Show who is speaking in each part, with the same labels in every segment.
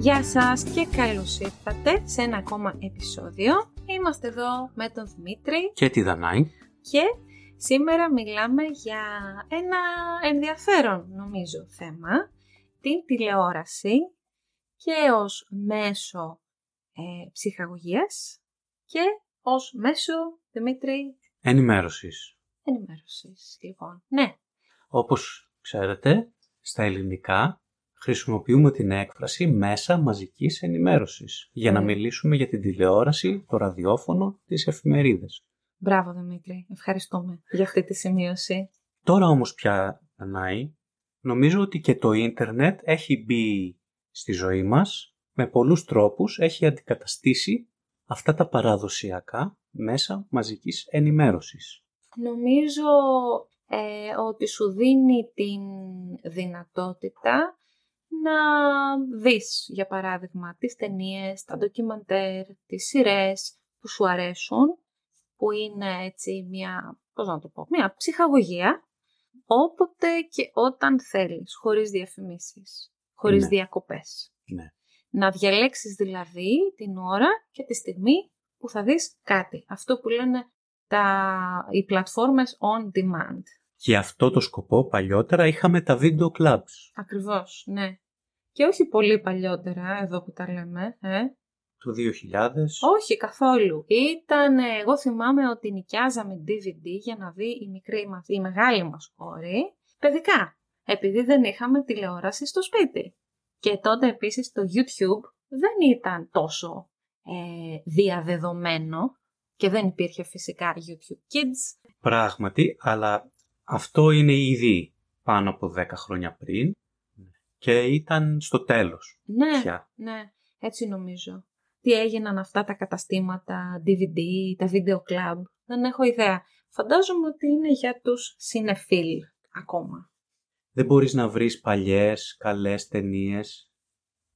Speaker 1: Γεια σας και καλώς ήρθατε σε ένα ακόμα επεισόδιο. Είμαστε εδώ με τον Δημήτρη
Speaker 2: Και τη Δανάη.
Speaker 1: και σήμερα μιλάμε για ένα ενδιαφέρον νομίζω θέμα, την τηλεόραση και ως μέσο ε, ψυχαγωγίας και ως μέσο, Δημήτρη,
Speaker 2: Ενημέρωσης.
Speaker 1: ενημέρωσης. Λοιπόν, ναι,
Speaker 2: Όπως ξέρετε, στα ελληνικά χρησιμοποιούμε την έκφραση μέσα μαζικής ενημέρωσης για να
Speaker 1: Mm.
Speaker 2: μιλήσουμε για την τηλεόραση, το ραδιόφωνο, τις εφημερίδες.
Speaker 1: μπράβο Δημήτρη, ευχαριστούμε για αυτή τη σημείωση.
Speaker 2: Τώρα όμως πια, Δανάη, νομίζω ότι και το ίντερνετ έχει μπει στη ζωή μας με πολλούς τρόπους, έχει αντικαταστήσει αυτά τα παραδοσιακά μέσα μαζικής ενημέρωσης.
Speaker 1: Νομίζω ε, ότι σου δίνει την δυνατότητα να δεις, για παράδειγμα, τις ταινίες, τα ντοκιμαντέρ, τις σειρές που σου αρέσουν, που είναι έτσι μια, πώς να το πω, μια ψυχαγωγία, όποτε και όταν θέλεις, χωρίς διαφημίσεις, χωρίς
Speaker 2: Ναι.
Speaker 1: διακοπές.
Speaker 2: Ναι.
Speaker 1: Να διαλέξεις δηλαδή την ώρα και τη στιγμή που θα δεις κάτι. Αυτό που λένε τα, οι πλατφόρμες on demand.
Speaker 2: Για αυτό το σκοπό παλιότερα είχαμε τα video clubs.
Speaker 1: Ακριβώς, ναι. Και όχι πολύ παλιότερα, εδώ που τα λέμε, ε.
Speaker 2: Το 2000.
Speaker 1: Όχι καθόλου. Ήταν, ε, εγώ θυμάμαι ότι νοικιάζαμε DVD για να δει η, μικρή μας, η μεγάλη μας κόρη, παιδικά, επειδή δεν είχαμε τηλεόραση στο σπίτι. Και τότε επίσης το YouTube δεν ήταν τόσο ε, διαδεδομένο και δεν υπήρχε φυσικά YouTube Kids.
Speaker 2: Πράγματι, αλλά αυτό είναι ήδη πάνω από 10 χρόνια πριν και ήταν στο τέλος
Speaker 1: Ναι,
Speaker 2: πια.
Speaker 1: ναι, έτσι νομίζω. Τι έγιναν αυτά τα καταστήματα, DVD, τα video club, δεν έχω ιδέα. Φαντάζομαι ότι είναι για τους συνεφίλ ακόμα.
Speaker 2: Δεν μπορείς να βρεις παλιές, καλές ταινίες.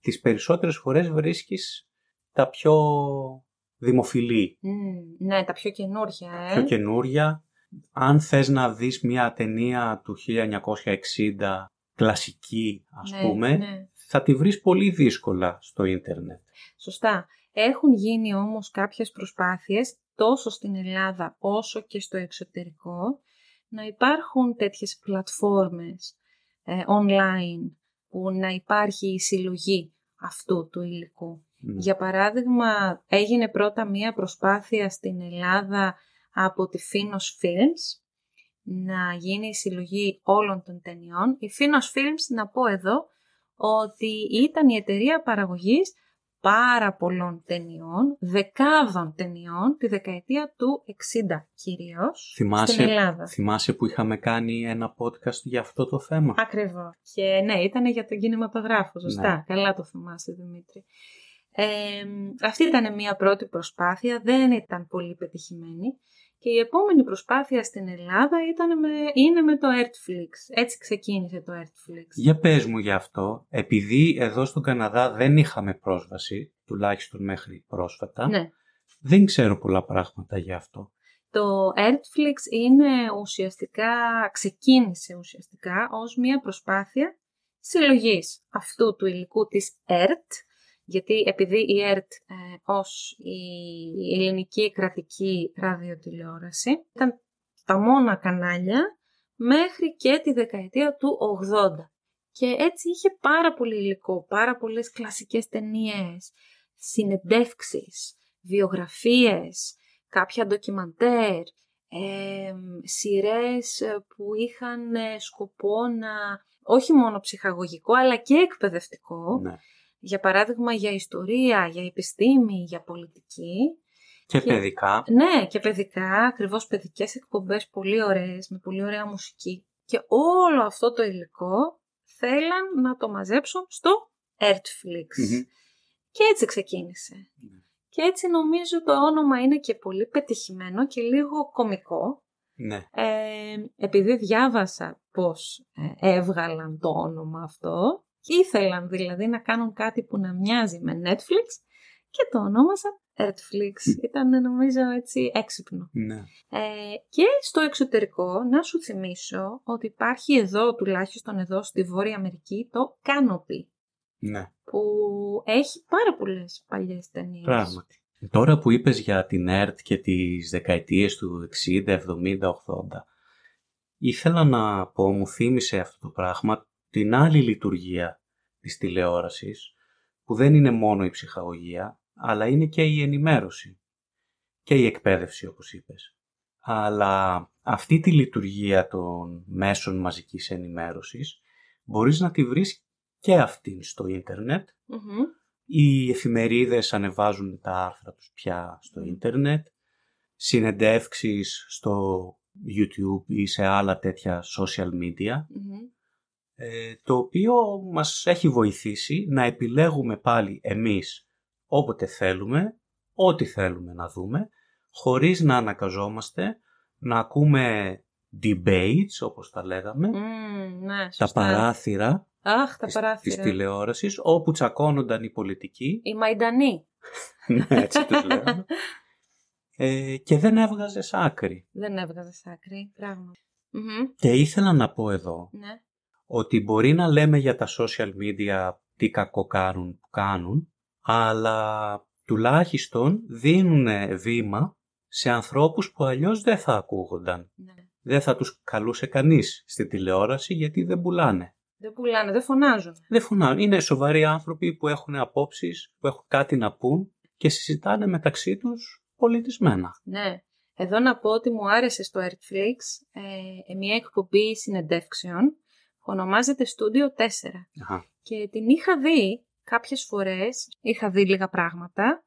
Speaker 2: Τις περισσότερες φορές βρίσκεις τα πιο δημοφιλή,
Speaker 1: Μμμ, ναι, τα πιο καινούργια, ε.
Speaker 2: πιο καινούρια. Αν θες να δεις μια ταινία του 1960, κλασική ας
Speaker 1: Ναι,
Speaker 2: πούμε,
Speaker 1: ναι.
Speaker 2: θα τη βρεις πολύ δύσκολα στο ίντερνετ.
Speaker 1: Σωστά. Έχουν γίνει όμως κάποιες προσπάθειες τόσο στην Ελλάδα όσο και στο εξωτερικό να υπάρχουν τέτοιες πλατφόρμες ε, online που να υπάρχει η συλλογή αυτού του υλικού.
Speaker 2: Ναι.
Speaker 1: Για παράδειγμα, έγινε πρώτα μία προσπάθεια στην Ελλάδα από τη Finos Films να γίνει η συλλογή όλων των ταινιών. Η Finos Films, να πω εδώ, ότι ήταν η εταιρεία παραγωγής πάρα πολλών ταινιών, δεκάδων ταινιών, τη δεκαετία του 60 κυρίως,
Speaker 2: Θυμάσαι,
Speaker 1: στην Ελλάδα.
Speaker 2: θυμάσαι που είχαμε κάνει ένα podcast για αυτό το θέμα;
Speaker 1: Ακριβώς. Και ναι, ήταν για τον κινηματογράφο, σωστά.
Speaker 2: Ναι.
Speaker 1: Καλά το θυμάσαι, Δημήτρη. Ε, αυτή ήταν μια πρώτη προσπάθεια, δεν ήταν πολύ πετυχημένη. Και η επόμενη προσπάθεια στην Ελλάδα ήταν με, είναι με το Artflix. Έτσι ξεκίνησε το Artflix.
Speaker 2: Για πες μου για αυτό, επειδή εδώ στον Καναδά δεν είχαμε πρόσβαση, τουλάχιστον μέχρι πρόσφατα,
Speaker 1: Ναι.
Speaker 2: δεν ξέρω πολλά πράγματα για αυτό.
Speaker 1: Το Artflix είναι ουσιαστικά, ξεκίνησε ουσιαστικά ως μια προσπάθεια συλλογής αυτού του υλικού της ERT, γιατί επειδή η ERT ε, ως η ελληνική κρατική ραδιοτηλεόραση ήταν τα μόνα κανάλια μέχρι και τη δεκαετία του 80. Και έτσι είχε πάρα πολύ υλικό, πάρα πολλές κλασικές ταινίες, συνεντεύξεις, βιογραφίες, κάποια ντοκιμαντέρ, ε, σειρές που είχαν ε, σκοπό να όχι μόνο ψυχαγωγικό αλλά και εκπαιδευτικό,
Speaker 2: Ναι.
Speaker 1: Για παράδειγμα για ιστορία, για επιστήμη, για πολιτική.
Speaker 2: Και,
Speaker 1: Και-
Speaker 2: παιδικά,
Speaker 1: Ναι, και παιδικά, ακριβώς παιδικές εκπομπές πολύ ωραίες, με πολύ ωραία μουσική. Και όλο αυτό το υλικό θέλαν να το μαζέψουν στο Artflix.
Speaker 2: Μμμ.
Speaker 1: Και έτσι ξεκίνησε.
Speaker 2: Ναι.
Speaker 1: Και έτσι νομίζω το όνομα είναι και πολύ πετυχημένο και λίγο κομικό.
Speaker 2: ναι.
Speaker 1: Ε, επειδή διάβασα πώς ε, έβγαλαν το όνομα αυτό και ήθελαν δηλαδή να κάνουν κάτι που να μοιάζει με Netflix και το ονόμασαν Netflix. Ήταν νομίζω έτσι έξυπνο.
Speaker 2: ναι.
Speaker 1: Ε, και στο εξωτερικό να σου θυμίσω ότι υπάρχει εδώ, τουλάχιστον εδώ στη Βόρεια Αμερική, το Canopy.
Speaker 2: Ναι,
Speaker 1: που έχει πάρα πολλές παλιές ταινίες.
Speaker 2: πράγματι. Τώρα που είπες για την ΕΡΤ και τις δεκαετίες του 60, 70, 80, ήθελα να πω, μου θύμισε αυτό το πράγμα, την άλλη λειτουργία της τηλεόρασης, που δεν είναι μόνο η ψυχαγωγία, αλλά είναι και η ενημέρωση και η εκπαίδευση όπως είπες. Αλλά αυτή τη λειτουργία των μέσων μαζικής ενημέρωσης μπορείς να τη βρεις και αυτήν στο ίντερνετ.
Speaker 1: Μμμ.
Speaker 2: Οι εφημερίδες ανεβάζουν τα άρθρα τους πια στο ίντερνετ. Συνεντεύξεις στο YouTube ή σε άλλα τέτοια social media.
Speaker 1: Μμμ.
Speaker 2: Ε, το οποίο μας έχει βοηθήσει να επιλέγουμε πάλι εμείς όποτε θέλουμε, ό,τι θέλουμε να δούμε, χωρίς να ανακαζόμαστε, να ακούμε debates, όπως τα λέγαμε,
Speaker 1: Μμμ, ναι,
Speaker 2: τα
Speaker 1: σωστά.
Speaker 2: παράθυρα
Speaker 1: Αχ, τα
Speaker 2: της, της
Speaker 1: παράθυρα.
Speaker 2: τηλεόρασης, όπου τσακώνονταν οι πολιτικοί,
Speaker 1: Η Μαϊντανή.
Speaker 2: ναι, έτσι τους λέγαμε, ε, και δεν έβγαζες άκρη.
Speaker 1: Δεν έβγαζες άκρη, πράγμα. Μμμ,
Speaker 2: Και ήθελα να πω εδώ
Speaker 1: Ναι.
Speaker 2: Ότι μπορεί να λέμε για τα social media τι κακό κάνουν που κάνουν, αλλά τουλάχιστον δίνουν βήμα σε ανθρώπους που αλλιώς δεν θα ακούγονταν.
Speaker 1: ναι.
Speaker 2: Δεν θα τους καλούσε κανείς στην τηλεόραση γιατί δεν πουλάνε.
Speaker 1: Δεν πουλάνε, δεν φωνάζουν.
Speaker 2: Δεν φωνάνε. Είναι σοβαροί άνθρωποι που έχουν απόψεις, που έχουν κάτι να πούν και συζητάνε μεταξύ τους πολιτισμένα.
Speaker 1: Ναι. Εδώ να πω ότι μου άρεσε στο Netflix ε, μια εκπομπή συνεντεύξεων που ονομάζεται Studio 4.
Speaker 2: Αχα.
Speaker 1: Και την είχα δει κάποιες φορές, είχα δει λίγα πράγματα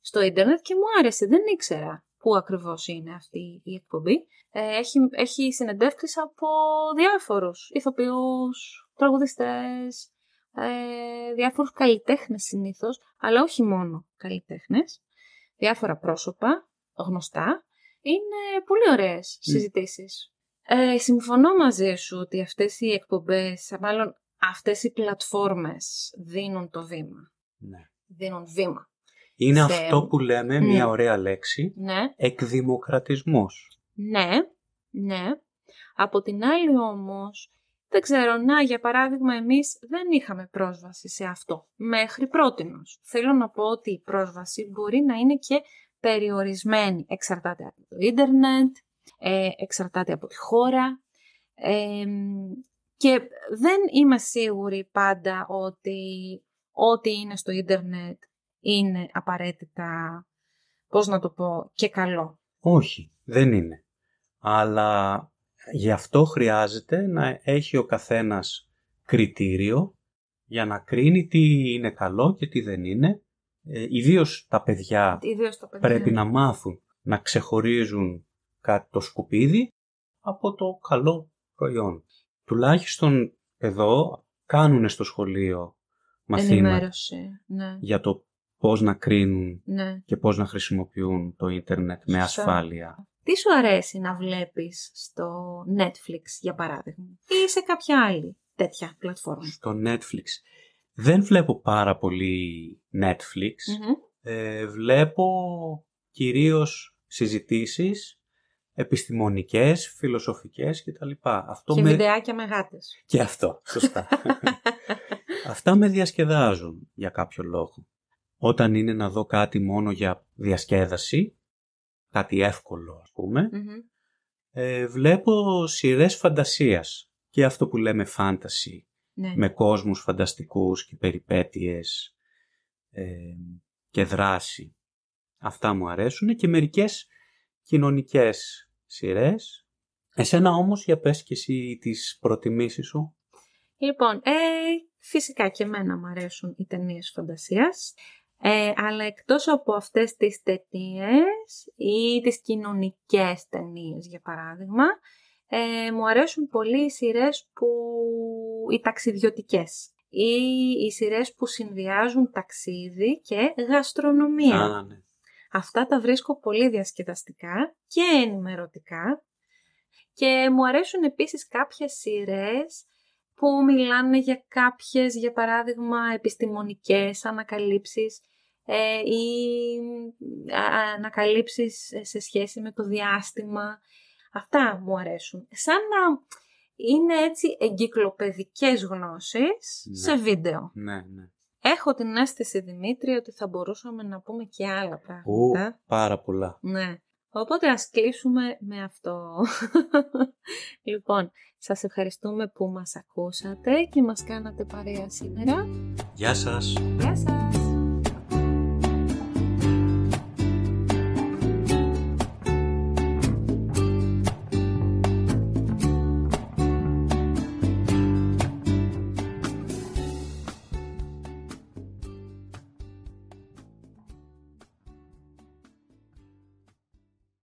Speaker 1: στο ίντερνετ και μου άρεσε, δεν ήξερα πού ακριβώς είναι αυτή η εκπομπή. Ε, έχει, έχει συνεντεύξεις από διάφορους ηθοποιούς, τραγουδιστές, ε, διάφορους καλλιτέχνες συνήθως, αλλά όχι μόνο καλλιτέχνες, διάφορα πρόσωπα, γνωστά. Είναι πολύ ωραίες συζητήσεις. Ε, συμφωνώ μαζί σου ότι αυτές οι εκπομπές, μάλλον αυτές οι πλατφόρμες δίνουν το βήμα.
Speaker 2: Ναι.
Speaker 1: Δίνουν βήμα.
Speaker 2: Είναι
Speaker 1: Σε-
Speaker 2: αυτό που λέμε,
Speaker 1: Μμ.
Speaker 2: μια ωραία λέξη,
Speaker 1: Ναι,
Speaker 2: εκδημοκρατισμός.
Speaker 1: ναι, ναι. Από την άλλη όμως, δεν ξέρω, να για παράδειγμα εμείς δεν είχαμε πρόσβαση σε αυτό μέχρι πρότινος. Θέλω να πω ότι η πρόσβαση μπορεί να είναι και περιορισμένη. Εξαρτάται από το ίντερνετ, ε, εξαρτάται από τη χώρα ε, και δεν είμαι σίγουρη πάντα ότι ό,τι είναι στο ίντερνετ είναι απαραίτητα, πώς να το πω, και καλό.
Speaker 2: Όχι, δεν είναι. Αλλά γι' αυτό χρειάζεται να έχει ο καθένας κριτήριο για να κρίνει τι είναι καλό και τι δεν είναι. Ε, ιδίως τα παιδιά
Speaker 1: Ιδίως το παιδί.
Speaker 2: πρέπει να μάθουν να ξεχωρίζουν κάτι το σκουπίδι από το καλό προϊόν. Τουλάχιστον εδώ κάνουν στο σχολείο μαθήματα
Speaker 1: Ενημέρωση. Ναι,
Speaker 2: για το πώς να κρίνουν
Speaker 1: ναι.
Speaker 2: και πώς να χρησιμοποιούν το ίντερνετ με
Speaker 1: Σωστά.
Speaker 2: ασφάλεια.
Speaker 1: Τι σου αρέσει να βλέπεις στο Netflix, για παράδειγμα, ή σε κάποια άλλη τέτοια πλατφόρμα;
Speaker 2: Στο Netflix. Δεν βλέπω πάρα πολύ Netflix.
Speaker 1: Μμμ.
Speaker 2: Ε, βλέπω κυρίως συζητήσεις επιστημονικές, φιλοσοφικές κτλ. Αυτό
Speaker 1: Και
Speaker 2: με...
Speaker 1: βιντεάκια με γάτες.
Speaker 2: Και αυτό, σωστά. Αυτά με διασκεδάζουν για κάποιο λόγο. Όταν είναι να δω κάτι μόνο για διασκέδαση, κάτι εύκολο ας πούμε,
Speaker 1: Μμμ.
Speaker 2: ε, βλέπω σειρές φαντασίας. Και αυτό που λέμε fantasy,
Speaker 1: Ναι.
Speaker 2: με κόσμους φανταστικούς και περιπέτειες ε, και δράση. Αυτά μου αρέσουν και μερικές κοινωνικές σειρές. Εσένα όμως για πες και εσύ τις προτιμήσεις σου.
Speaker 1: Λοιπόν, ε, φυσικά και εμένα μου αρέσουν οι ταινίες φαντασίας, ε, αλλά εκτός από αυτές τις ταινίες ή τις κοινωνικές ταινίες, για παράδειγμα, ε, μου αρέσουν πολύ οι σειρές που... οι ταξιδιωτικές ή οι σειρές που συνδυάζουν ταξίδι και γαστρονομία.
Speaker 2: Α, ναι.
Speaker 1: Αυτά τα βρίσκω πολύ διασκεδαστικά και ενημερωτικά και μου αρέσουν επίσης κάποιες σειρές που μιλάνε για κάποιες, για παράδειγμα, επιστημονικές ανακαλύψεις ε, ή α, ανακαλύψεις σε σχέση με το διάστημα. Αυτά μου αρέσουν. Σαν να είναι έτσι εγκυκλοπαιδικές γνώσεις
Speaker 2: Ναι.
Speaker 1: σε βίντεο.
Speaker 2: Ναι, ναι.
Speaker 1: Έχω την αίσθηση, Δημήτρη, ότι θα μπορούσαμε να πούμε και άλλα πράγματα.
Speaker 2: πάρα πολλά.
Speaker 1: Ναι. Οπότε ας κλείσουμε με αυτό. λοιπόν, σας ευχαριστούμε που μας ακούσατε και μας κάνατε παρέα σήμερα.
Speaker 2: Γεια σας.
Speaker 1: Γεια σας.